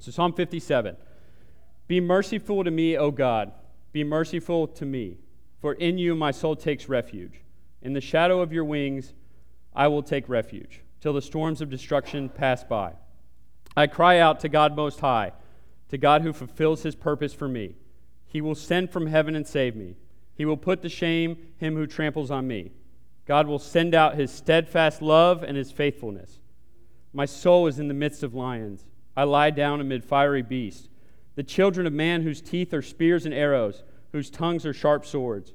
So, Psalm 57 Be merciful to me, O God. Be merciful to me, for in you my soul takes refuge. In the shadow of your wings I will take refuge, till the storms of destruction pass by. I cry out to God Most High, to God who fulfills his purpose for me. He will send from heaven and save me. He will put to shame him who tramples on me. God will send out his steadfast love and his faithfulness. My soul is in the midst of lions. I lie down amid fiery beasts, the children of man whose teeth are spears and arrows, whose tongues are sharp swords.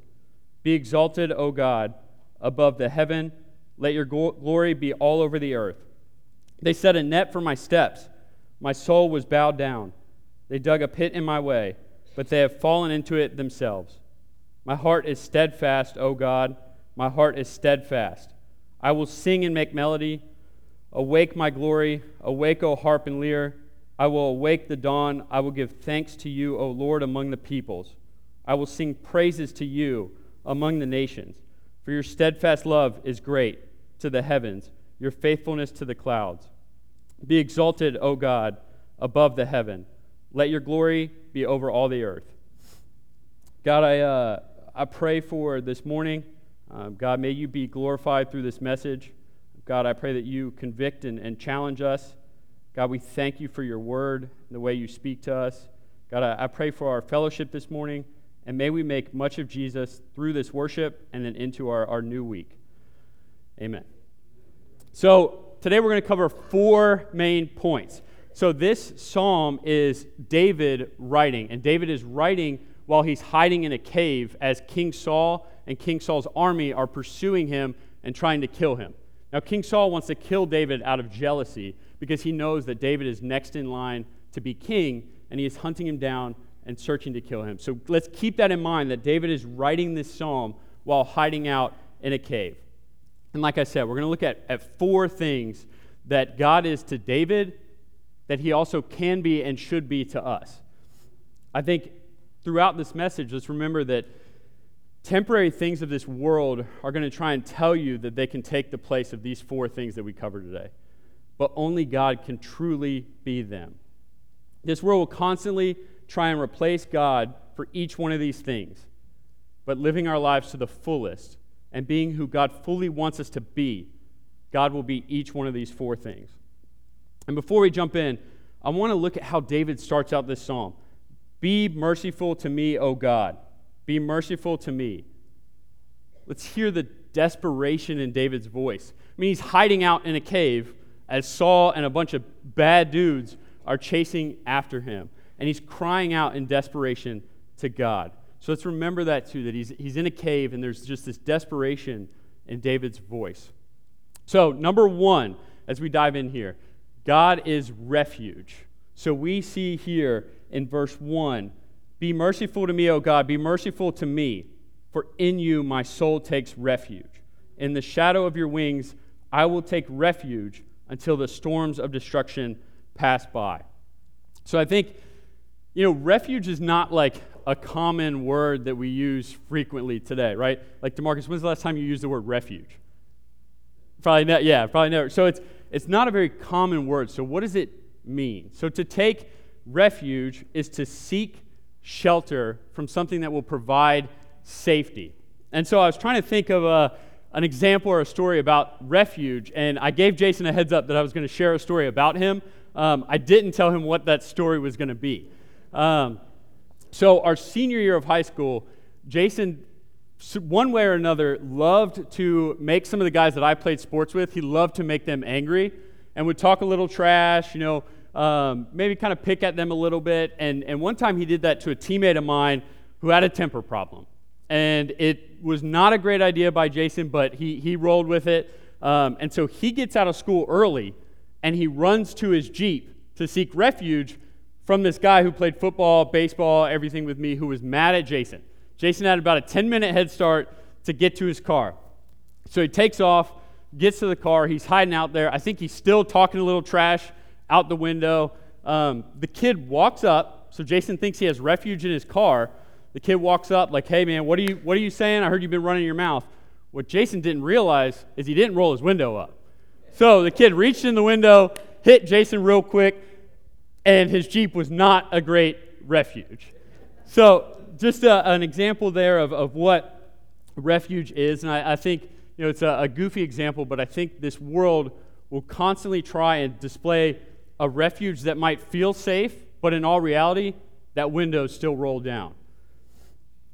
Be exalted, O God, above the heaven. Let your glory be all over the earth. They set a net for my steps. My soul was bowed down. They dug a pit in my way, but they have fallen into it themselves. My heart is steadfast, O God. My heart is steadfast. I will sing and make melody. Awake, my glory. Awake, O harp and lyre. I will awake the dawn. I will give thanks to you, O Lord, among the peoples. I will sing praises to you among the nations. For your steadfast love is great to the heavens, your faithfulness to the clouds. Be exalted, O God, above the heaven. Let your glory be over all the earth. God, I, uh, I pray for this morning. Um, God, may you be glorified through this message. God, I pray that you convict and, and challenge us. God, we thank you for your word the way you speak to us. God, I, I pray for our fellowship this morning, and may we make much of Jesus through this worship and then into our, our new week. Amen. So, today we're going to cover four main points. So, this psalm is David writing, and David is writing while he's hiding in a cave as King Saul and King Saul's army are pursuing him and trying to kill him. Now, King Saul wants to kill David out of jealousy because he knows that David is next in line to be king, and he is hunting him down and searching to kill him. So let's keep that in mind that David is writing this psalm while hiding out in a cave. And like I said, we're going to look at, at four things that God is to David that he also can be and should be to us. I think throughout this message, let's remember that temporary things of this world are going to try and tell you that they can take the place of these four things that we cover today. But only God can truly be them. This world will constantly try and replace God for each one of these things. But living our lives to the fullest and being who God fully wants us to be, God will be each one of these four things. And before we jump in, I want to look at how David starts out this psalm. Be merciful to me, O God. Be merciful to me. Let's hear the desperation in David's voice. I mean, he's hiding out in a cave as Saul and a bunch of bad dudes are chasing after him and he's crying out in desperation to God. So let's remember that too, that he's, he's in a cave and there's just this desperation in David's voice. So, number one, as we dive in here, God is refuge. So we see here in verse 1 Be merciful to me, O God, be merciful to me, for in you my soul takes refuge. In the shadow of your wings I will take refuge until the storms of destruction pass by. So I think you know, refuge is not like a common word that we use frequently today, right? Like Demarcus, when's the last time you used the word refuge? Probably not, yeah, probably never. So it's it's not a very common word. So what does it mean? So to take refuge is to seek shelter from something that will provide safety. And so I was trying to think of a, an example or a story about refuge, and I gave Jason a heads up that I was going to share a story about him. Um, I didn't tell him what that story was going to be. Um, so, our senior year of high school, Jason, one way or another, loved to make some of the guys that I played sports with, he loved to make them angry and would talk a little trash, you know, um, maybe kind of pick at them a little bit. And, and one time he did that to a teammate of mine who had a temper problem. And it was not a great idea by Jason, but he, he rolled with it. Um, and so he gets out of school early and he runs to his Jeep to seek refuge from this guy who played football, baseball, everything with me, who was mad at Jason. Jason had about a 10 minute head start to get to his car. So he takes off, gets to the car, he's hiding out there. I think he's still talking a little trash out the window. Um, the kid walks up, so Jason thinks he has refuge in his car. The kid walks up, like, hey man, what are you, what are you saying? I heard you've been running your mouth. What Jason didn't realize is he didn't roll his window up. So the kid reached in the window, hit Jason real quick, and his Jeep was not a great refuge. So, just a, an example there of, of what refuge is. And I, I think you know, it's a, a goofy example, but I think this world will constantly try and display a refuge that might feel safe, but in all reality, that window still rolled down.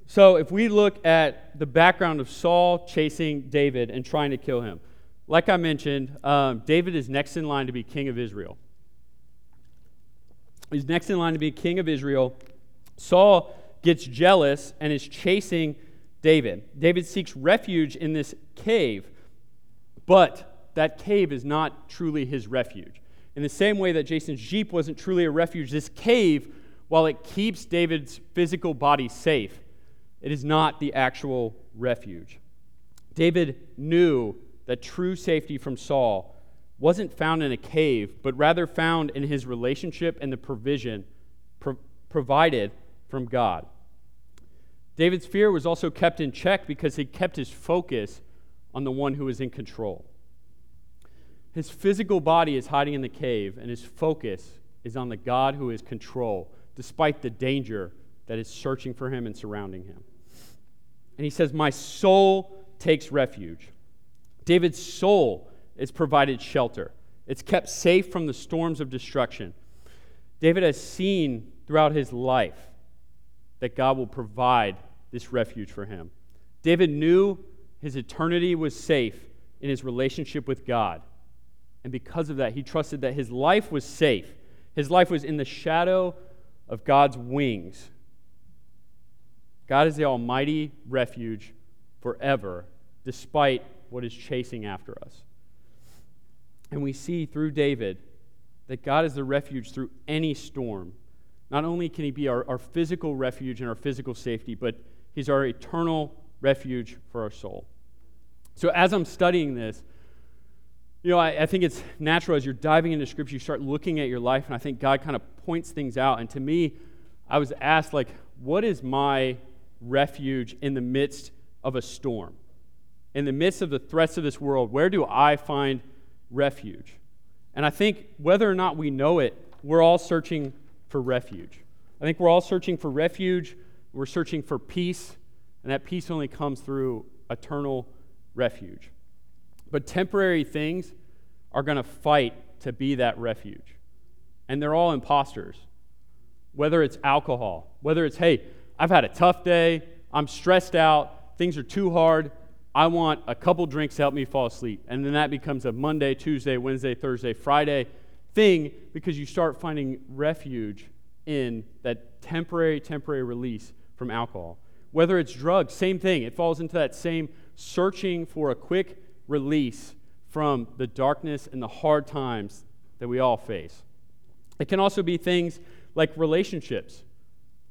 So, if we look at the background of Saul chasing David and trying to kill him, like I mentioned, um, David is next in line to be king of Israel. He's next in line to be king of Israel. Saul gets jealous and is chasing David. David seeks refuge in this cave, but that cave is not truly his refuge. In the same way that Jason's Jeep wasn't truly a refuge, this cave, while it keeps David's physical body safe, it is not the actual refuge. David knew that true safety from Saul wasn't found in a cave, but rather found in his relationship and the provision pro- provided from God. David's fear was also kept in check because he kept his focus on the one who was in control. His physical body is hiding in the cave, and his focus is on the God who is control, despite the danger that is searching for him and surrounding him. And he says, My soul takes refuge. David's soul is provided shelter, it's kept safe from the storms of destruction. David has seen throughout his life that God will provide this refuge for him. David knew his eternity was safe in his relationship with God. And because of that, he trusted that his life was safe. His life was in the shadow of God's wings. God is the almighty refuge forever, despite what is chasing after us. And we see through David that God is the refuge through any storm. Not only can he be our, our physical refuge and our physical safety, but he's our eternal refuge for our soul. So as I'm studying this, you know, I, I, think it's natural as you're diving into scripture, you start looking at your life, and I think God kind of points things out. And to me, I was asked, like, what is my refuge in the midst of a storm? In the midst of the threats of this world, where do I find refuge? And I think whether or not we know it, we're all searching for refuge. I think we're all searching for refuge. We're searching for peace, and that peace only comes through eternal refuge. But temporary things are going to fight to be that refuge. And they're all imposters. Whether it's alcohol, whether it's, hey, I've had a tough day, I'm stressed out, things are too hard, I want a couple drinks to help me fall asleep. And then that becomes a Monday, Tuesday, Wednesday, Thursday, Friday thing because you start finding refuge in that temporary, temporary release from alcohol. Whether it's drugs, same thing. It falls into that same searching for a quick release from the darkness and the hard times that we all face. It can also be things like relationships.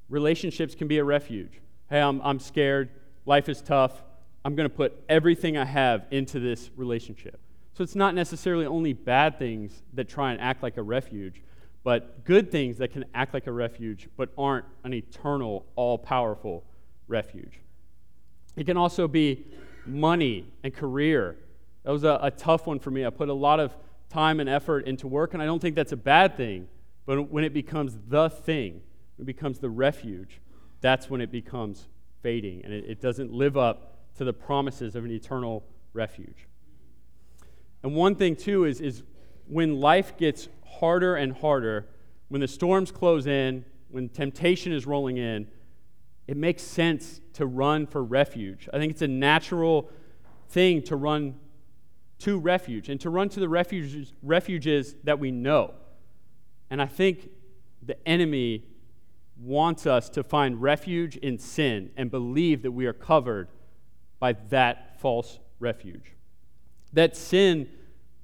Relationships can be a refuge. Hey, I'm, I'm scared. Life is tough. I'm going to put everything I have into this relationship. So it's not necessarily only bad things that try and act like a refuge, but good things that can act like a refuge but aren't an eternal, all powerful refuge. It can also be money and career. That was a, a, tough one for me. I put a lot of time and effort into work, and I don't think that's a bad thing. But when it becomes the thing, it becomes the refuge, that's when it becomes fading, and it, it doesn't live up to the promises of an eternal refuge. And one thing, too, is, is when life gets harder and harder, when the storms close in, when temptation is rolling in, it makes sense to run for refuge. I think it's a natural thing to run to refuge and to run to the refuges, refuges that we know. And I think the enemy wants us to find refuge in sin and believe that we are covered by that false refuge. That sin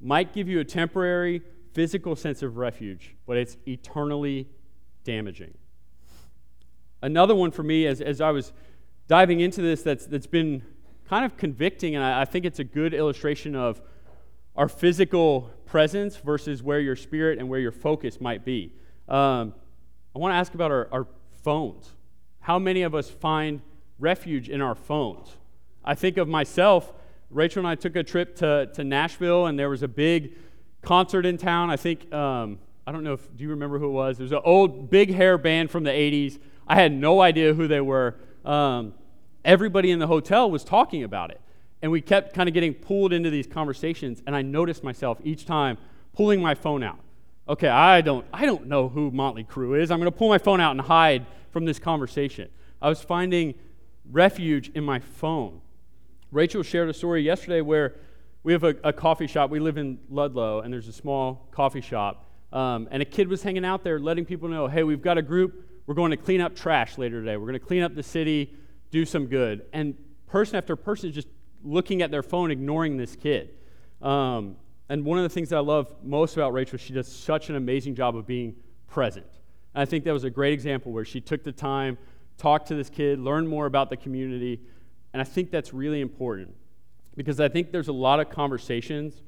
might give you a temporary physical sense of refuge, but it's eternally damaging. Another one for me, as, as I was diving into this, that's, that's been kind of convicting, and I, I think it's a good illustration of our physical presence versus where your spirit and where your focus might be. Um, I want to ask about our, our phones. How many of us find refuge in our phones? I think of myself. Rachel and I took a trip to, to Nashville, and there was a big concert in town. I think um, I don't know if, do you remember who it was? It was an old big hair band from the 80s. I had no idea who they were. Um, everybody in the hotel was talking about it. And we kept kind of getting pulled into these conversations. And I noticed myself each time pulling my phone out. Okay, I don't, I don't know who Motley Crue is. I'm going to pull my phone out and hide from this conversation. I was finding refuge in my phone. Rachel shared a story yesterday where we have a, a coffee shop. We live in Ludlow, and there's a small coffee shop. Um, and a kid was hanging out there letting people know hey, we've got a group. We're going to clean up trash later today. We're going to clean up the city, do some good. And person after person is just looking at their phone, ignoring this kid. Um, and one of the things that I love most about Rachel, she does such an amazing job of being present. And I think that was a great example where she took the time, talked to this kid, learned more about the community. And I think that's really important because I think there's a lot of conversations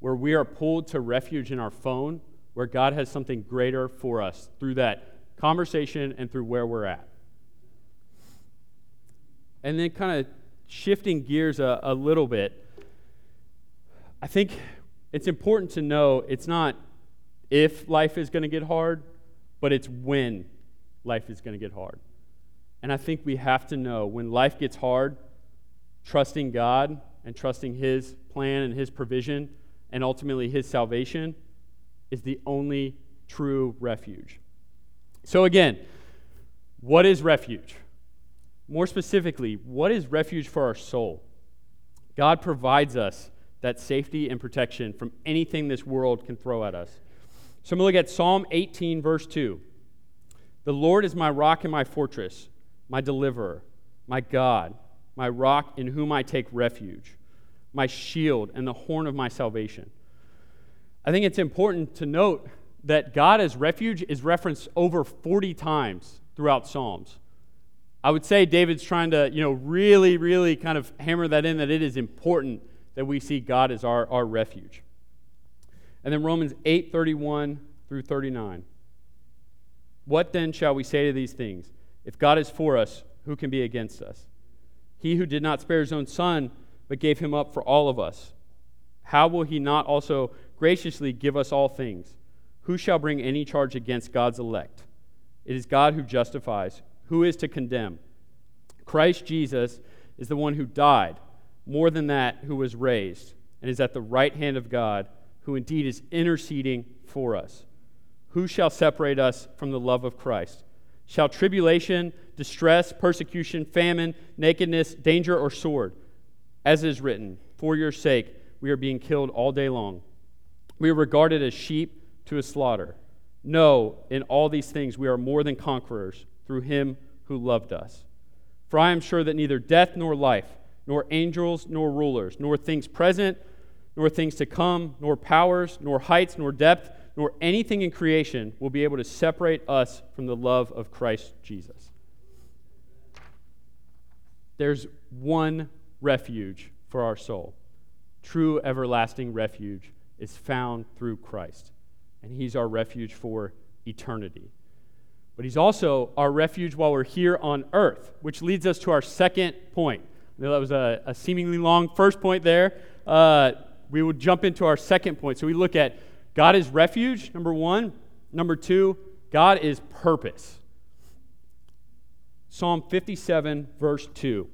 where we are pulled to refuge in our phone, where God has something greater for us through that conversation and through where we're at. And then, kind of shifting gears a, a little bit, I think it's important to know it's not if life is going to get hard, but it's when life is going to get hard. And I think we have to know when life gets hard, trusting God and trusting His plan and His provision and ultimately His salvation is the only true refuge. So, again, what is refuge? More specifically, what is refuge for our soul? God provides us that safety and protection from anything this world can throw at us. So I'm going to look at Psalm 18, verse 2. The Lord is my rock and my fortress, my deliverer, my God, my rock in whom I take refuge, my shield and the horn of my salvation. I think it's important to note that God as refuge is referenced over 40 times throughout Psalms. I would say David's trying to, you know, really, really kind of hammer that in that it is important that we see God as our, our refuge. And then Romans 8 31 through 39. What then shall we say to these things? If God is for us, who can be against us? He who did not spare his own son, but gave him up for all of us, how will he not also graciously give us all things? Who shall bring any charge against God's elect? It is God who justifies. Who is to condemn? Christ Jesus is the one who died more than that, who was raised and is at the right hand of God, who indeed is interceding for us. Who shall separate us from the love of Christ? Shall tribulation, distress, persecution, famine, nakedness, danger, or sword? As is written, For your sake we are being killed all day long. We are regarded as sheep to a slaughter. No, in all these things we are more than conquerors through him who loved us. For I am sure that neither death nor life nor angels, nor rulers, nor things present, nor things to come, nor powers, nor heights, nor depth, nor anything in creation will be able to separate us from the love of Christ Jesus. There's one refuge for our soul. True everlasting refuge is found through Christ, and He's our refuge for eternity. But He's also our refuge while we're here on earth, which leads us to our second point that was a, a seemingly long first point there. Uh, we will jump into our second point. So we look at God is refuge, number one. Number two, God is purpose. Psalm 57, verse 2.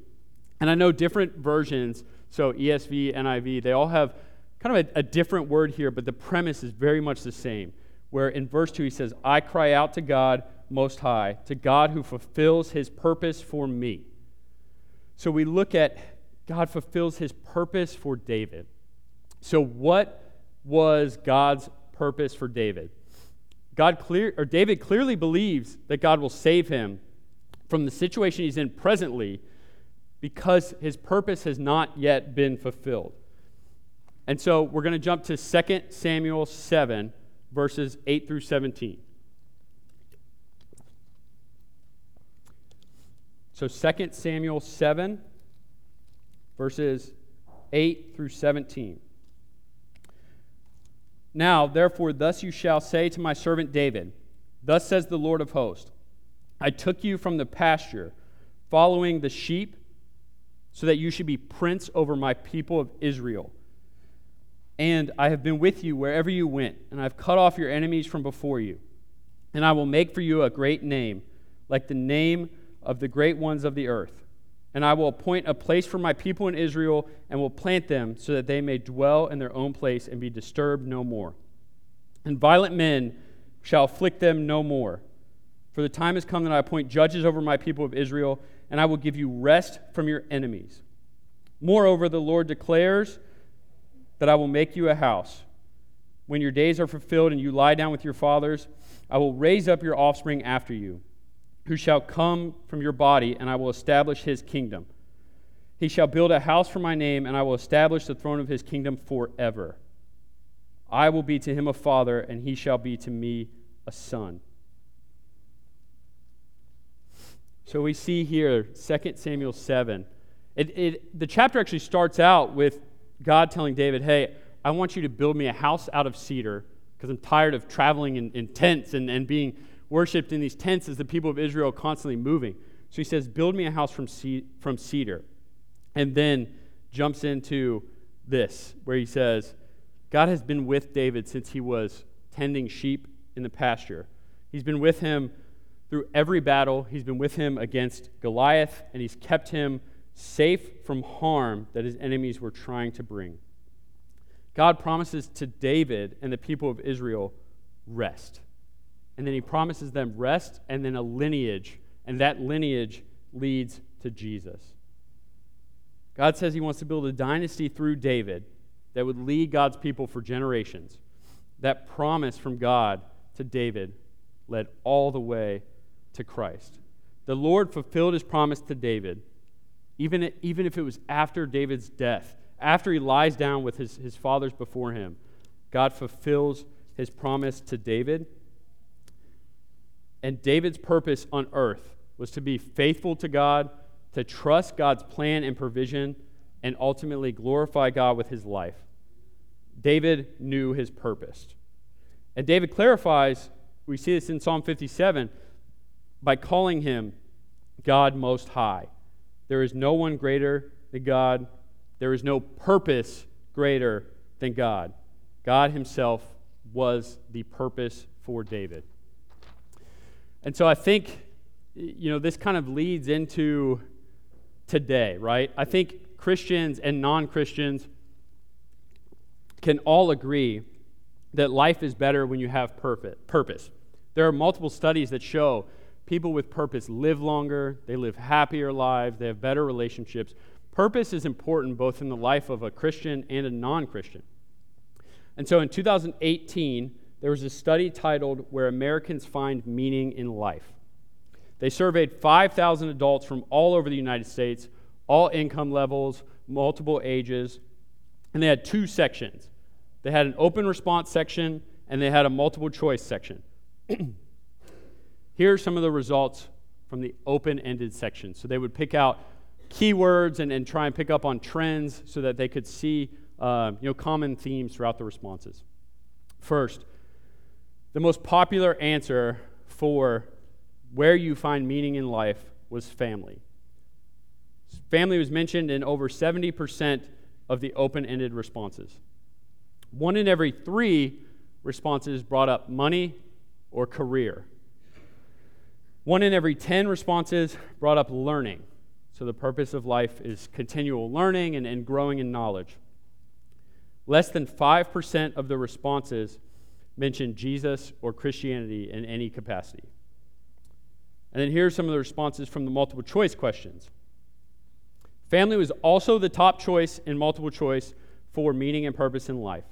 And I know different versions, so ESV, NIV, they all have kind of a, a, different word here, but the premise is very much the same. Where in verse 2 he says, I cry out to God Most High, to God who fulfills his purpose for me. So we look at God fulfills his purpose for David. So what was God's purpose for David? God clear or David clearly believes that God will save him from the situation he's in presently because his purpose has not yet been fulfilled. And so we're going to jump to 2 Samuel 7 verses 8 through 17. So 2 Samuel 7, verses 8 through 17. Now, therefore, thus you shall say to my servant David, Thus says the Lord of hosts I took you from the pasture, following the sheep, so that you should be prince over my people of Israel. And I have been with you wherever you went, and I've cut off your enemies from before you. And I will make for you a great name, like the name of the great ones of the earth. And I will appoint a place for my people in Israel, and will plant them so that they may dwell in their own place and be disturbed no more. And violent men shall afflict them no more. For the time has come that I appoint judges over my people of Israel, and I will give you rest from your enemies. Moreover, the Lord declares that I will make you a house. When your days are fulfilled and you lie down with your fathers, I will raise up your offspring after you, who shall come from your body, and I will establish his kingdom. He shall build a house for my name, and I will establish the throne of his kingdom forever. I will be to him a father, and he shall be to me a son. So we see here 2 Samuel 7. It, it, the chapter actually starts out with God telling David, Hey, I want you to build me a house out of cedar because I'm tired of traveling in, in tents and, and being worshiped in these tents as the people of Israel constantly moving. So he says, Build me a house from, from cedar. And then jumps into this, where he says, God has been with David since he was tending sheep in the pasture. He's been with him through every battle. He's been with him against Goliath, and he's kept him safe from harm that his enemies were trying to bring. God promises to David and the people of Israel rest. And then he promises them rest and then a lineage, and that lineage leads to Jesus. God says he wants to build a dynasty through David that would lead God's people for generations. That promise from God to David led all the way to Christ. The Lord fulfilled his promise to David even, even if it was after David's death, after he lies down with his, his fathers before him, God fulfills his promise to David. And David's purpose on earth was to be faithful to God, to trust God's plan and provision, and ultimately glorify God with his life. David knew his purpose. And David clarifies, we see this in Psalm 57, by calling him God Most High. There is no one greater than God. There is no purpose greater than God. God Himself was the purpose for David. And so I think, you know, this kind of leads into today, right? I think Christians and non Christians can all agree that life is better when you have purpose. There are multiple studies that show People with purpose live longer, they live happier lives, they have better relationships. Purpose is important both in the life of a Christian and a non Christian. And so in 2018, there was a study titled Where Americans Find Meaning in Life. They surveyed 5,000 adults from all over the United States, all income levels, multiple ages, and they had two sections. They had an open response section and they had a multiple choice section. Here are some of the results from the open ended section. So they would pick out keywords and, and try and pick up on trends so that they could see uh, you know, common themes throughout the responses. First, the most popular answer for where you find meaning in life was family. Family was mentioned in over 70% of the open ended responses. One in every three responses brought up money or career. One in every 10 responses brought up learning. So the purpose of life is continual learning and, and growing in knowledge. Less than 5% of the responses mentioned Jesus or Christianity in any capacity. And then here are some of the responses from the multiple choice questions. Family was also the top choice in multiple choice for meaning and purpose in life.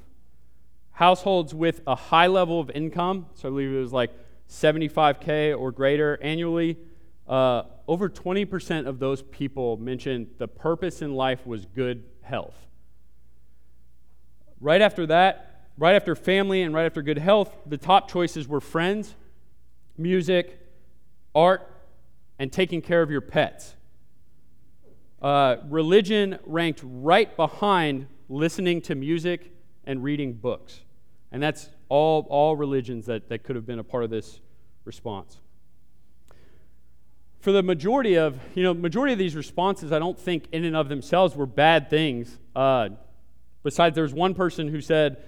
Households with a high level of income, so I believe it was like 75K or greater annually, uh, over 20% of those people mentioned the purpose in life was good health. Right after that, right after family and right after good health, the top choices were friends, music, art, and taking care of your pets. Uh, religion ranked right behind listening to music and reading books. And that's all, all religions that, that could have been a part of this response. For the majority of, you know, majority of these responses, I don't think in and of themselves were bad things. Uh, Besides, there was one person who said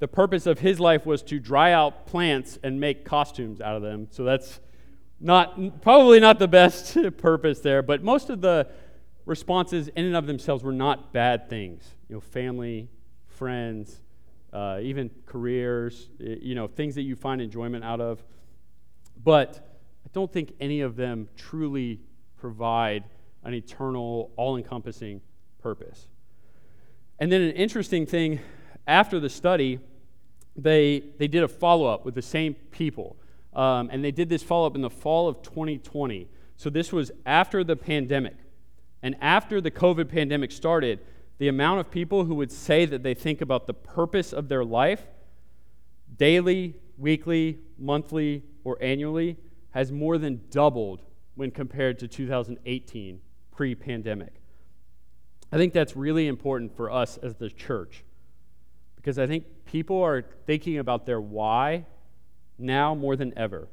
the purpose of his life was to dry out plants and make costumes out of them. So that's not probably not the best purpose there, but most of the responses in and of themselves were not bad things. You know, family, friends, uh, even careers, you know, things that you find enjoyment out of. But I don't think any of them truly provide an eternal, all encompassing purpose. And then an interesting thing after the study, they, they did a follow up with the same people. Um, and they did this follow up in the fall of 2020. So this was after the pandemic. And after the COVID pandemic started, the amount of people who would say that they think about the purpose of their life daily, weekly, monthly, or annually has more than doubled when compared to 2018 pre pandemic. I think that's really important for us as the church because I think people are thinking about their why now more than ever.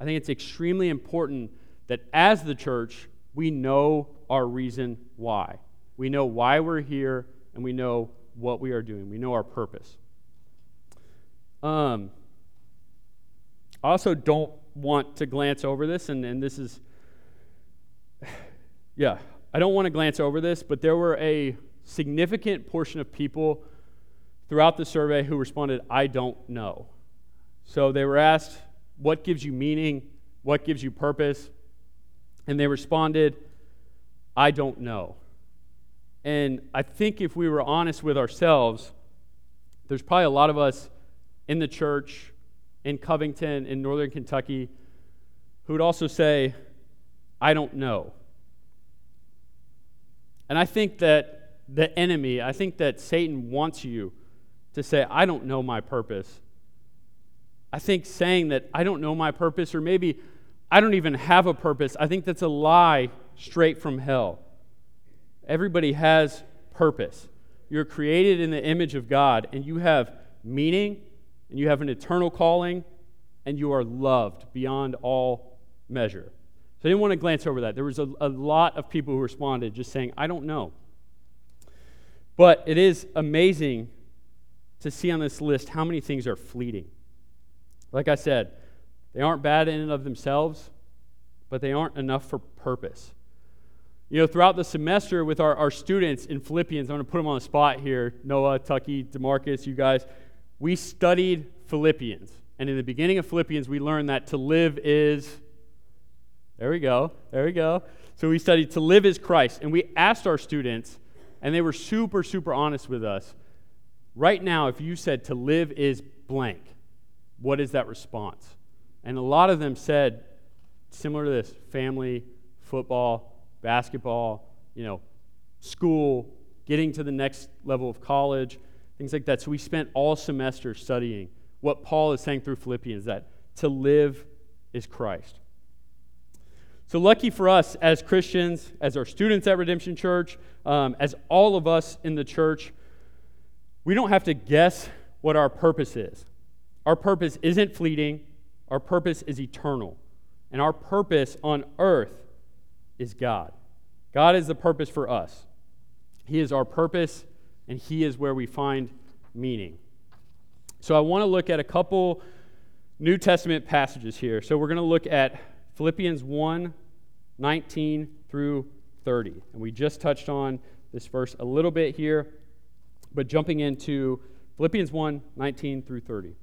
I think it's extremely important that as the church, we know our reason why. We know why we're here and we know what we are doing. We know our purpose. Um, I also don't want to glance over this, and, and this is, yeah, I don't want to glance over this, but there were a significant portion of people throughout the survey who responded, I don't know. So they were asked, What gives you meaning? What gives you purpose? And they responded, I don't know. And I think if we were honest with ourselves, there's probably a lot of us in the church, in Covington, in Northern Kentucky, who would also say, I don't know. And I think that the enemy, I think that Satan wants you to say, I don't know my purpose. I think saying that I don't know my purpose, or maybe I don't even have a purpose, I think that's a lie straight from hell. Everybody has purpose. You're created in the image of God, and you have meaning, and you have an eternal calling, and you are loved beyond all measure. So I didn't want to glance over that. There was a, a lot of people who responded just saying, I don't know. But it is amazing to see on this list how many things are fleeting. Like I said, they aren't bad in and of themselves, but they aren't enough for purpose. You know, throughout the semester with our, our students in Philippians, I'm going to put them on the spot here Noah, Tucky, Demarcus, you guys. We studied Philippians. And in the beginning of Philippians, we learned that to live is. There we go. There we go. So we studied to live is Christ. And we asked our students, and they were super, super honest with us. Right now, if you said to live is blank, what is that response? And a lot of them said, similar to this family, football, basketball, you know, school, getting to the next level of college, things like that. So we spent all semester studying what Paul is saying through Philippians that to live is Christ. So, lucky for us as Christians, as our students at Redemption Church, um, as all of us in the church, we don't have to guess what our purpose is. Our purpose isn't fleeting, our purpose is eternal. And our purpose on earth is God. God is the purpose for us. He is our purpose, and He is where we find meaning. So I want to look at a couple New Testament passages here. So we're going to look at Philippians 1 19 through 30. And we just touched on this verse a little bit here, but jumping into Philippians 1 19 through 30.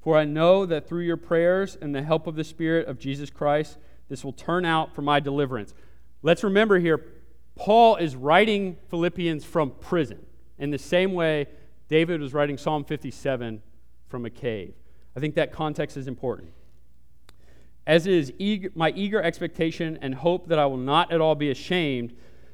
For I know that through your prayers and the help of the Spirit of Jesus Christ, this will turn out for my deliverance. Let's remember here, Paul is writing Philippians from prison in the same way David was writing Psalm 57 from a cave. I think that context is important. As is eager, my eager expectation and hope that I will not at all be ashamed,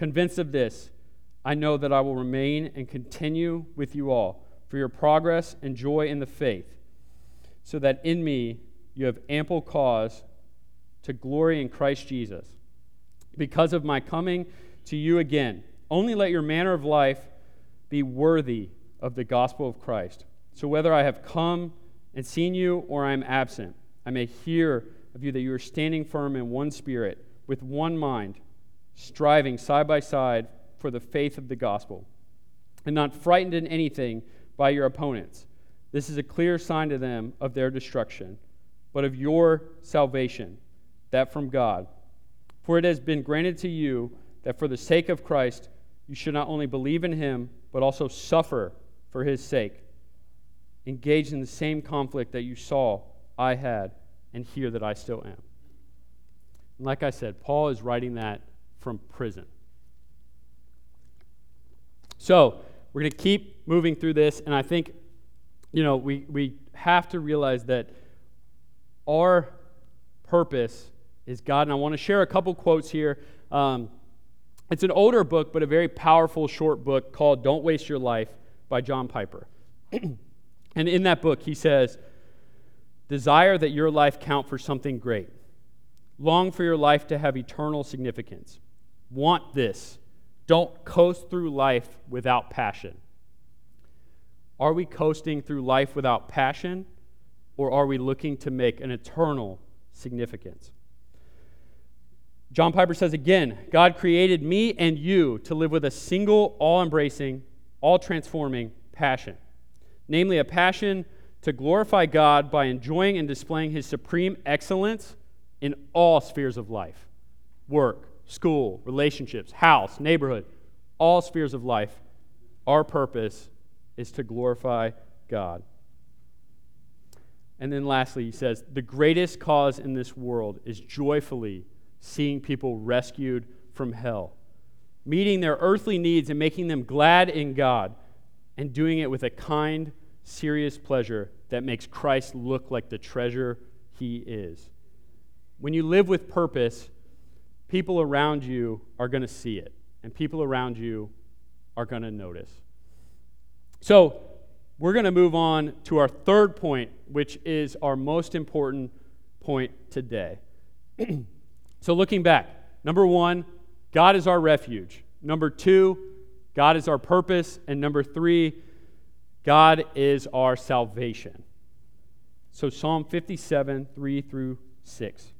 Convinced of this, I know that I will remain and continue with you all for your progress and joy in the faith, so that in me you have ample cause to glory in Christ Jesus. Because of my coming to you again, only let your manner of life be worthy of the gospel of Christ. So whether I have come and seen you or I am absent, I may hear of you that you are standing firm in one spirit, with one mind, striving side by side for the faith of the gospel, and not frightened in anything by your opponents. This is a clear sign to them of their destruction, but of your salvation, that from God. For it has been granted to you that for the sake of Christ you should not only believe in him, but also suffer for his sake, engaged in the same conflict that you saw I had and hear that I still am. And like I said, Paul is writing that from prison. So we're going to keep moving through this, and I think, you know, we, we have to realize that our purpose is God. And I want to share a couple quotes here. Um, it's an older book, but a very powerful short book called Don't Waste Your Life by John Piper. and in that book, he says, Desire that your life count for something great. Long for your life to have eternal significance. Want this don't coast through life without passion. Are we coasting through life without passion, or are we looking to make an eternal significance? John Piper says again God created me and you to live with a single, all embracing, all transforming passion. Namely, a passion to glorify God by enjoying and displaying his supreme excellence in all spheres of life work, school, relationships, house, neighborhood, all spheres of life, our purpose is to glorify God. And then lastly, he says, the greatest cause in this world is joyfully seeing people rescued from hell, meeting their earthly needs and making them glad in God, and doing it with a kind, serious pleasure that makes Christ look like the treasure he is. When you live with purpose, people around you are going to see it, and people around you are going to notice. So, we're going to move on to our third point, which is our most important point today. so, looking back, number one, God is our refuge. Number two, God is our purpose. And number three, God is our salvation. So, Psalm 57, 3 through 6.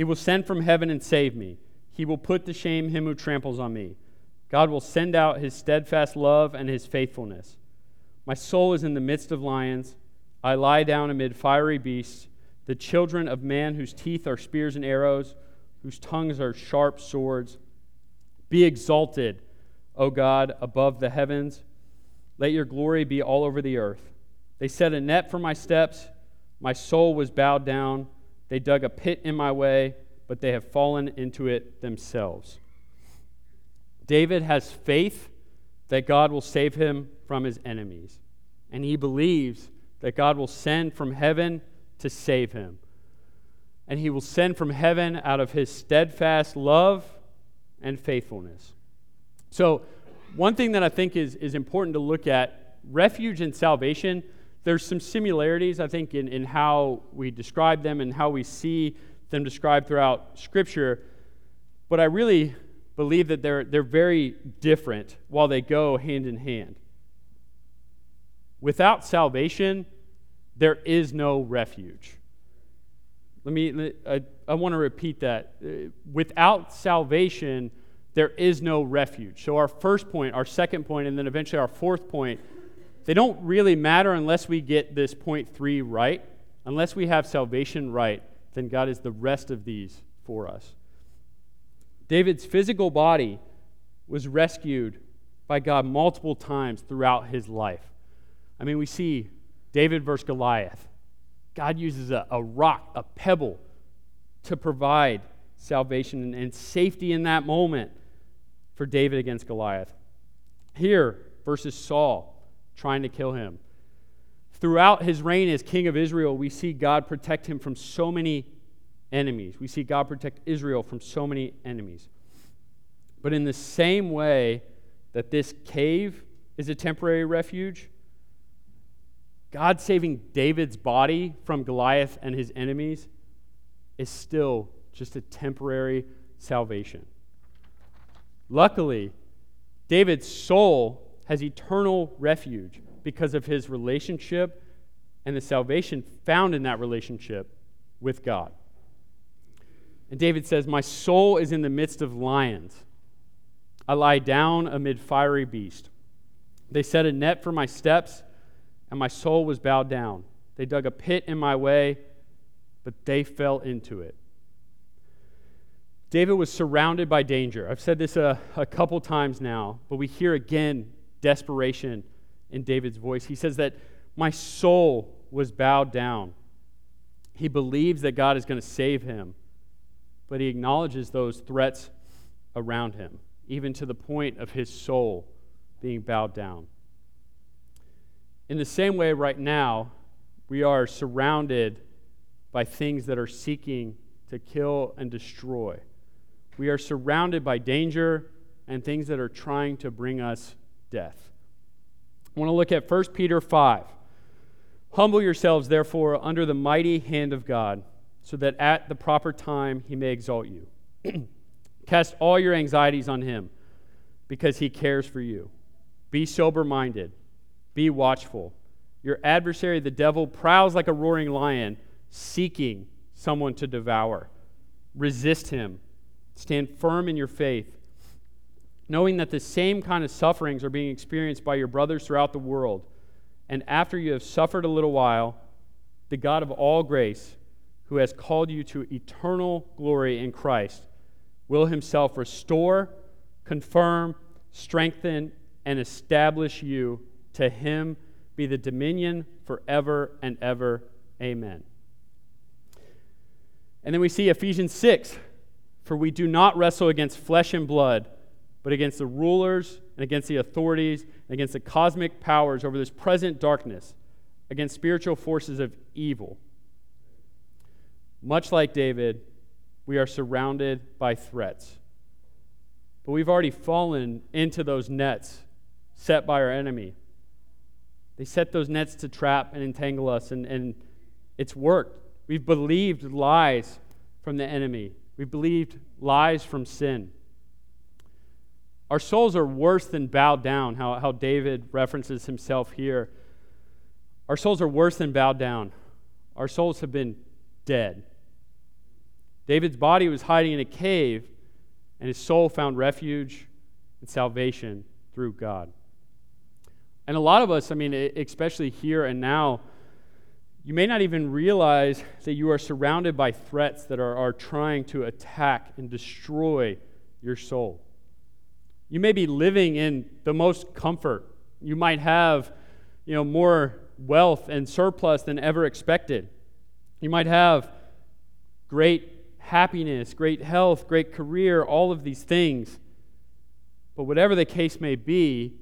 He will send from heaven and save me. He will put to shame him who tramples on me. God will send out his steadfast love and his faithfulness. My soul is in the midst of lions. I lie down amid fiery beasts, the children of man whose teeth are spears and arrows, whose tongues are sharp swords. Be exalted, O God, above the heavens. Let your glory be all over the earth. They set a net for my steps. My soul was bowed down. They dug a pit in my way, but they have fallen into it themselves. David has faith that God will save him from his enemies, and he believes that God will send from heaven to save him. And he will send from heaven out of his steadfast love and faithfulness. So, one thing that I think is, is important to look at refuge and salvation there's some similarities, I think, in, in how we describe them and how we see them described throughout Scripture. But I really believe that they're, they're very different while they go hand in hand. Without salvation, there is no refuge. Let me, I, I want to repeat that. Uh, without salvation, there is no refuge. So, our first point, our second point, and then eventually our fourth point they don't really matter unless we get this point three right. Unless we have salvation right, then God is the rest of these for us. David's physical body was rescued by God multiple times throughout his life. I mean, we see David versus Goliath. God uses a, a rock, a pebble, to provide salvation and, and safety in that moment for David against Goliath. Here versus Saul trying to kill him. Throughout his reign as king of Israel, we see God protect him from so many enemies. We see God protect Israel from so many enemies. But in the same way that this cave is a temporary refuge. God saving David's body from Goliath and his enemies is still just a temporary salvation. Luckily, David's soul has eternal refuge because of his relationship and the salvation found in that relationship with God. And David says, My soul is in the midst of lions. I lie down amid fiery beasts. They set a net for my steps, and my soul was bowed down. They dug a pit in my way, but they fell into it. David was surrounded by danger. I've said this a, a couple times now, but we hear again desperation in David's voice. He says that my soul was bowed down. He believes that God is going to save him, but he acknowledges those threats around him, even to the point of his soul being bowed down. In the same way, right now, we are surrounded by things that are seeking to kill and destroy. We are surrounded by danger and things that are trying to bring us death. I want to look at 1 Peter 5. Humble yourselves, therefore, under the mighty hand of God, so that at the proper time he may exalt you. Cast all your anxieties on him, because he cares for you. Be sober minded, be watchful. Your adversary, the devil, prowls like a roaring lion, seeking someone to devour. Resist him, stand firm in your faith, knowing that the same kind of sufferings are being experienced by your brothers throughout the world. And after you have suffered a little while, the God of all grace, who has called you to eternal glory in Christ, will himself restore, confirm, strengthen, and establish you. To him be the dominion forever and ever. Amen. And then we see Ephesians 6 For we do not wrestle against flesh and blood but against the rulers and against the authorities and against the cosmic powers over this present darkness, against spiritual forces of evil. Much like David, we are surrounded by threats. But we've already fallen into those nets set by our enemy. They set those nets to trap and entangle us, and, and it's worked. We've believed lies from the enemy, we've believed lies from sin. Our souls are worse than bowed down, how, how David references himself here. Our souls are worse than bowed down. Our souls have been dead. David's body was hiding in a cave, and his soul found refuge and salvation through God. And a lot of us, I mean, especially here and now, you may not even realize that you are surrounded by threats that are, are trying to attack and destroy your soul. You may be living in the most comfort. You might have, you know, more wealth and surplus than ever expected. You might have great happiness, great health, great career, all of these things. But whatever the case may be,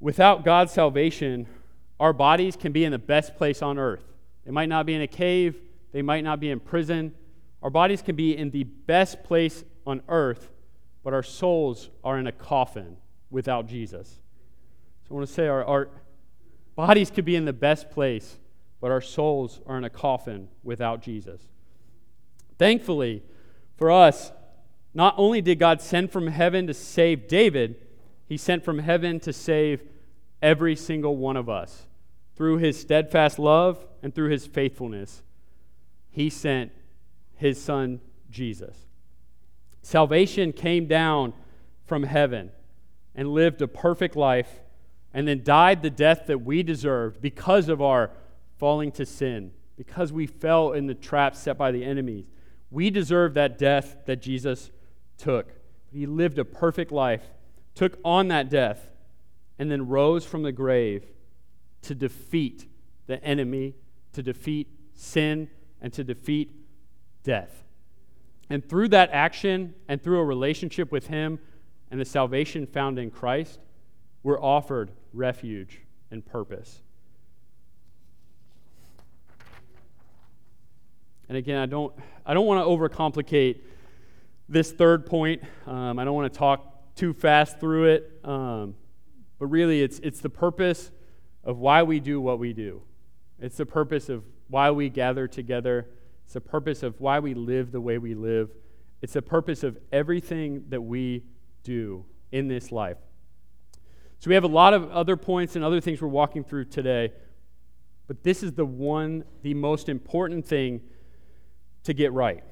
without God's salvation, our bodies can be in the best place on earth. They might not be in a cave, they might not be in prison. Our bodies can be in the best place on earth, but our souls are in a coffin without Jesus. So I want to say our, our bodies could be in the best place, but our souls are in a coffin without Jesus. Thankfully, for us, not only did God send from heaven to save David, he sent from heaven to save every single one of us. Through his steadfast love and through his faithfulness, he sent his son Jesus. Salvation came down from heaven and lived a perfect life and then died the death that we deserved because of our falling to sin, because we fell in the trap set by the enemies. We deserve that death that Jesus took. He lived a perfect life, took on that death, and then rose from the grave to defeat the enemy, to defeat sin, and to defeat death. And through that action and through a relationship with Him and the salvation found in Christ, we're offered refuge and purpose. And again, I don't, I don't want to overcomplicate this third point. Um, I don't want to talk too fast through it. Um, but really, it's, it's the purpose of why we do what we do. It's the purpose of why we gather together. It's the purpose of why we live the way we live. It's the purpose of everything that we do in this life. So we have a lot of other points and other things we're walking through today. But this is the one, the most important thing to get right.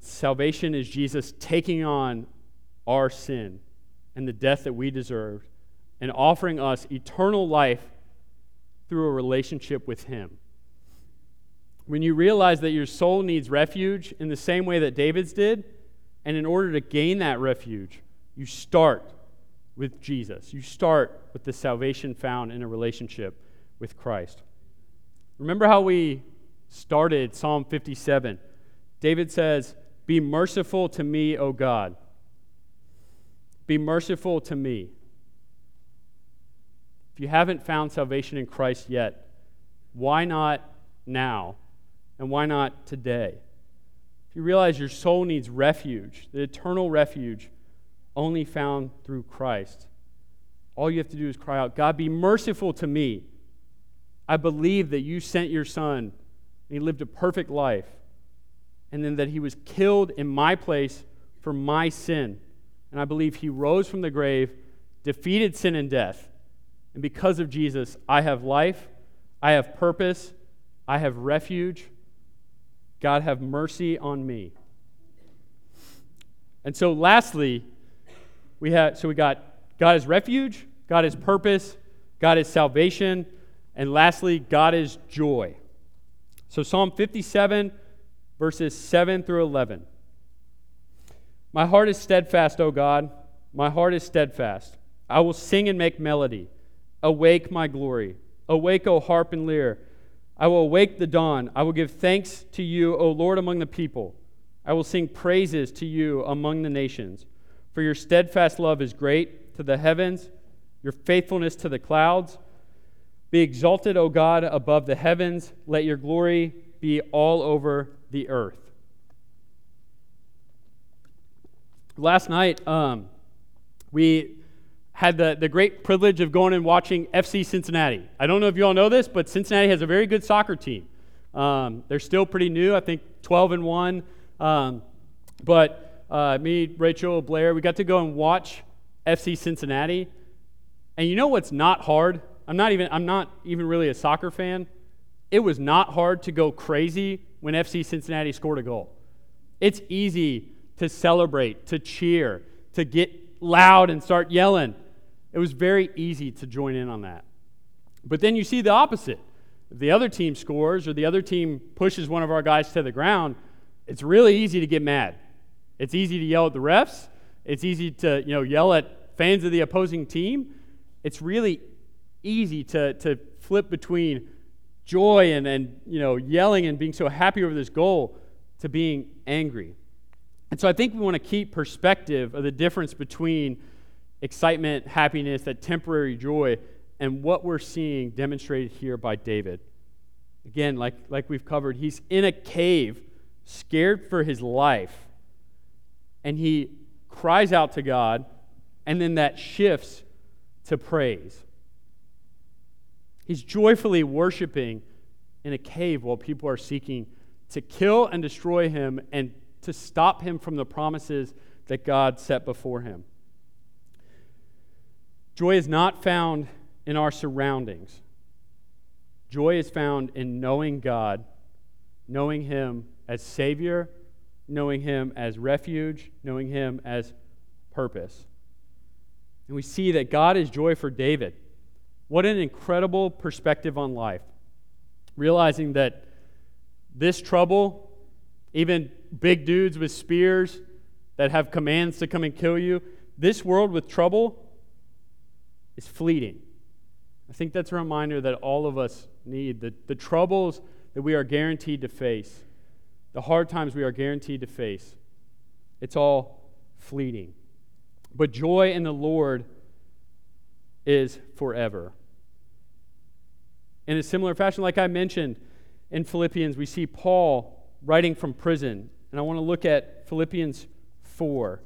Salvation is Jesus taking on our sin and the death that we deserved and offering us eternal life through a relationship with Him. When you realize that your soul needs refuge in the same way that David's did, and in order to gain that refuge, you start with Jesus. You start with the salvation found in a relationship with Christ. Remember how we started Psalm 57? David says, Be merciful to me, O God. Be merciful to me. If you haven't found salvation in Christ yet, why not now? And why not today? If you realize your soul needs refuge, the eternal refuge only found through Christ, all you have to do is cry out, God, be merciful to me. I believe that you sent your son and he lived a perfect life, and then that he was killed in my place for my sin. And I believe he rose from the grave, defeated sin and death, and because of Jesus, I have life, I have purpose, I have refuge. God, have mercy on me. And so, lastly, we have so we got God is refuge, God is purpose, God is salvation, and lastly, God is joy. So, Psalm 57, verses 7 through 11. My heart is steadfast, O God. My heart is steadfast. I will sing and make melody. Awake, my glory. Awake, O harp and lyre. I will awake the dawn. I will give thanks to you, O Lord, among the people. I will sing praises to you among the nations. For your steadfast love is great to the heavens, your faithfulness to the clouds. Be exalted, O God, above the heavens. Let your glory be all over the earth. Last night, um, we had the, the great privilege of going and watching FC Cincinnati. I don't know if you all know this, but Cincinnati has a very good soccer team. Um, they're still pretty new, I think 12 and 1. Um, but uh, me, Rachel, Blair, we got to go and watch FC Cincinnati. And you know what's not hard? I'm not even I'm not even really a soccer fan. It was not hard to go crazy when FC Cincinnati scored a goal. It's easy to celebrate, to cheer, to get loud and start yelling. It was very easy to join in on that. But then you see the opposite. If the other team scores or the other team pushes one of our guys to the ground, it's really easy to get mad. It's easy to yell at the refs. It's easy to you know, yell at fans of the opposing team. It's really easy to, to flip between joy and, and you know, yelling and being so happy over this goal to being angry. And so I think we want to keep perspective of the difference between excitement, happiness, that temporary joy, and what we're seeing demonstrated here by David. Again, like, like we've covered, he's in a cave, scared for his life, and he cries out to God, and then that shifts to praise. He's joyfully worshiping in a cave while people are seeking to kill and destroy him and to stop him from the promises that God set before him. Joy is not found in our surroundings. Joy is found in knowing God, knowing Him as Savior, knowing Him as refuge, knowing Him as purpose. And we see that God is joy for David. What an incredible perspective on life. Realizing that this trouble, even big dudes with spears that have commands to come and kill you, this world with trouble is fleeting. I think that's a reminder that all of us need. The, the troubles that we are guaranteed to face, the hard times we are guaranteed to face, it's all fleeting. But joy in the Lord is forever. In a similar fashion, like I mentioned in Philippians, we see Paul writing from prison. And I want to look at Philippians 4.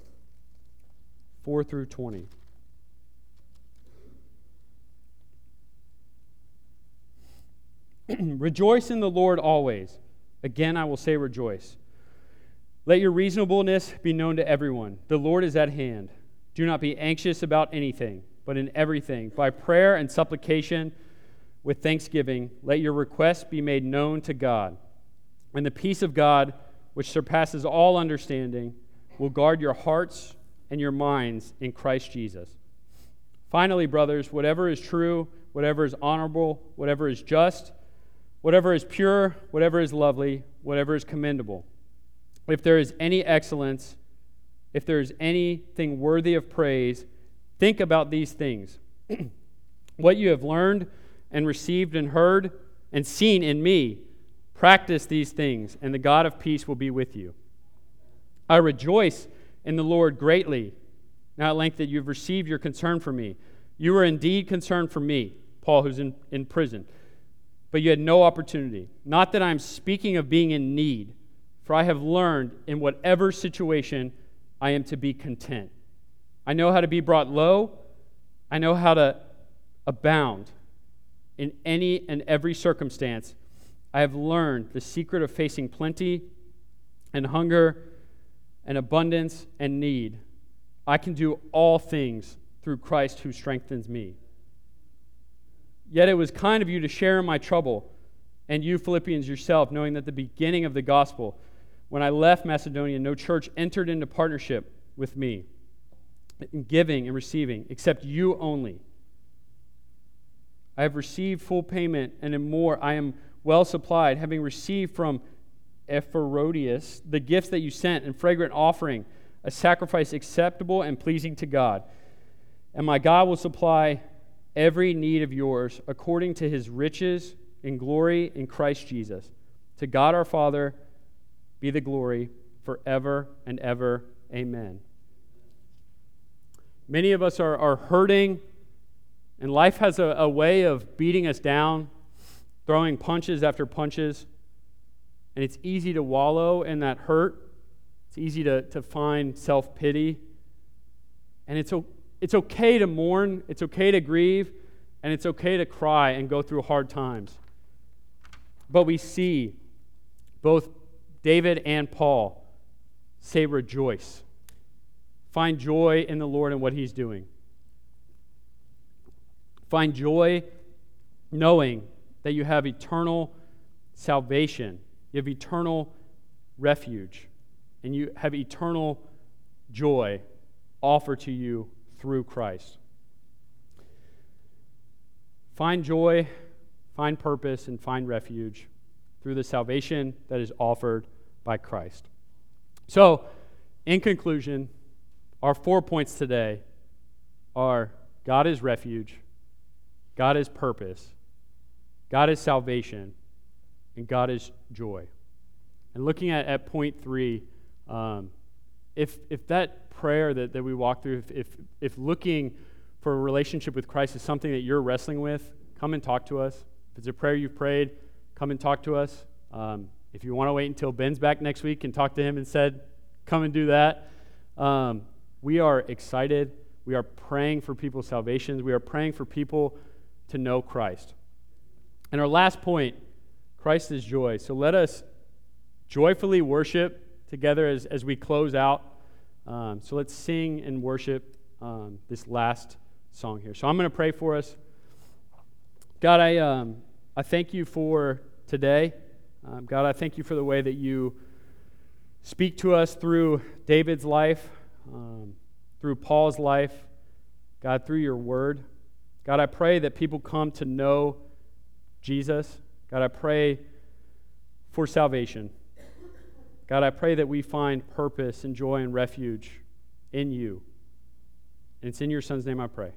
4 through 20. rejoice in the Lord always. Again, I will say rejoice. Let your reasonableness be known to everyone. The Lord is at hand. Do not be anxious about anything, but in everything, by prayer and supplication, with thanksgiving, let your requests be made known to God. And the peace of God, which surpasses all understanding, will guard your hearts and your minds in Christ Jesus. Finally, brothers, whatever is true, whatever is honorable, whatever is just, whatever is pure, whatever is lovely, whatever is commendable, if there is any excellence, if there is anything worthy of praise, think about these things. what you have learned and received and heard and seen in me, practice these things, and the God of peace will be with you. I rejoice in the Lord greatly, now at length that you've received your concern for me. You are indeed concerned for me, Paul, who's in, in prison but you had no opportunity. Not that I'm speaking of being in need, for I have learned in whatever situation I am to be content. I know how to be brought low, I know how to abound in any and every circumstance. I have learned the secret of facing plenty and hunger and abundance and need. I can do all things through Christ who strengthens me. Yet it was kind of you to share in my trouble, and you, Philippians, yourself, knowing that the beginning of the gospel, when I left Macedonia, no church entered into partnership with me in giving and receiving, except you only. I have received full payment, and in more I am well supplied, having received from Epaphroditus the gifts that you sent and fragrant offering, a sacrifice acceptable and pleasing to God. And my God will supply every need of yours according to his riches in glory in Christ Jesus. To God our Father be the glory forever and ever. Amen. Many of us are, are hurting, and life has a, a way of beating us down, throwing punches after punches. And it's easy to wallow in that hurt. It's easy to, to find self pity. And it's, it's okay to mourn, it's okay to grieve, and it's okay to cry and go through hard times. But we see both David and Paul say, rejoice. Find joy in the Lord and what he's doing. Find joy knowing that you have eternal salvation, you have eternal refuge, and you have eternal joy offered to you through Christ. Find joy, find purpose, and find refuge through the salvation that is offered by Christ. So, in conclusion, our four points today are God is refuge, God is purpose, God is salvation, and God is joy. And looking at, at point three, um, if, if that prayer that, that we walk through, if, if, if looking for a relationship with Christ is something that you're wrestling with, come and talk to us. If it's a prayer you've prayed, come and talk to us. Um, if you want to wait until Ben's back next week and talk to him and said, come and do that. Um, we are excited. We are praying for people's salvations. We are praying for people to know Christ. And our last point Christ is joy. So let us joyfully worship together as, as we close out. Um, so let's sing and worship um, this last song here. So I'm going to pray for us. God, I, um, I thank you for today. Um, God, I thank you for the way that you speak to us through David's life, um, through Paul's life, God, through your word. God, I pray that people come to know Jesus. God, I pray for salvation. God, I pray that we find purpose and joy and refuge in you. And it's in your son's name I pray.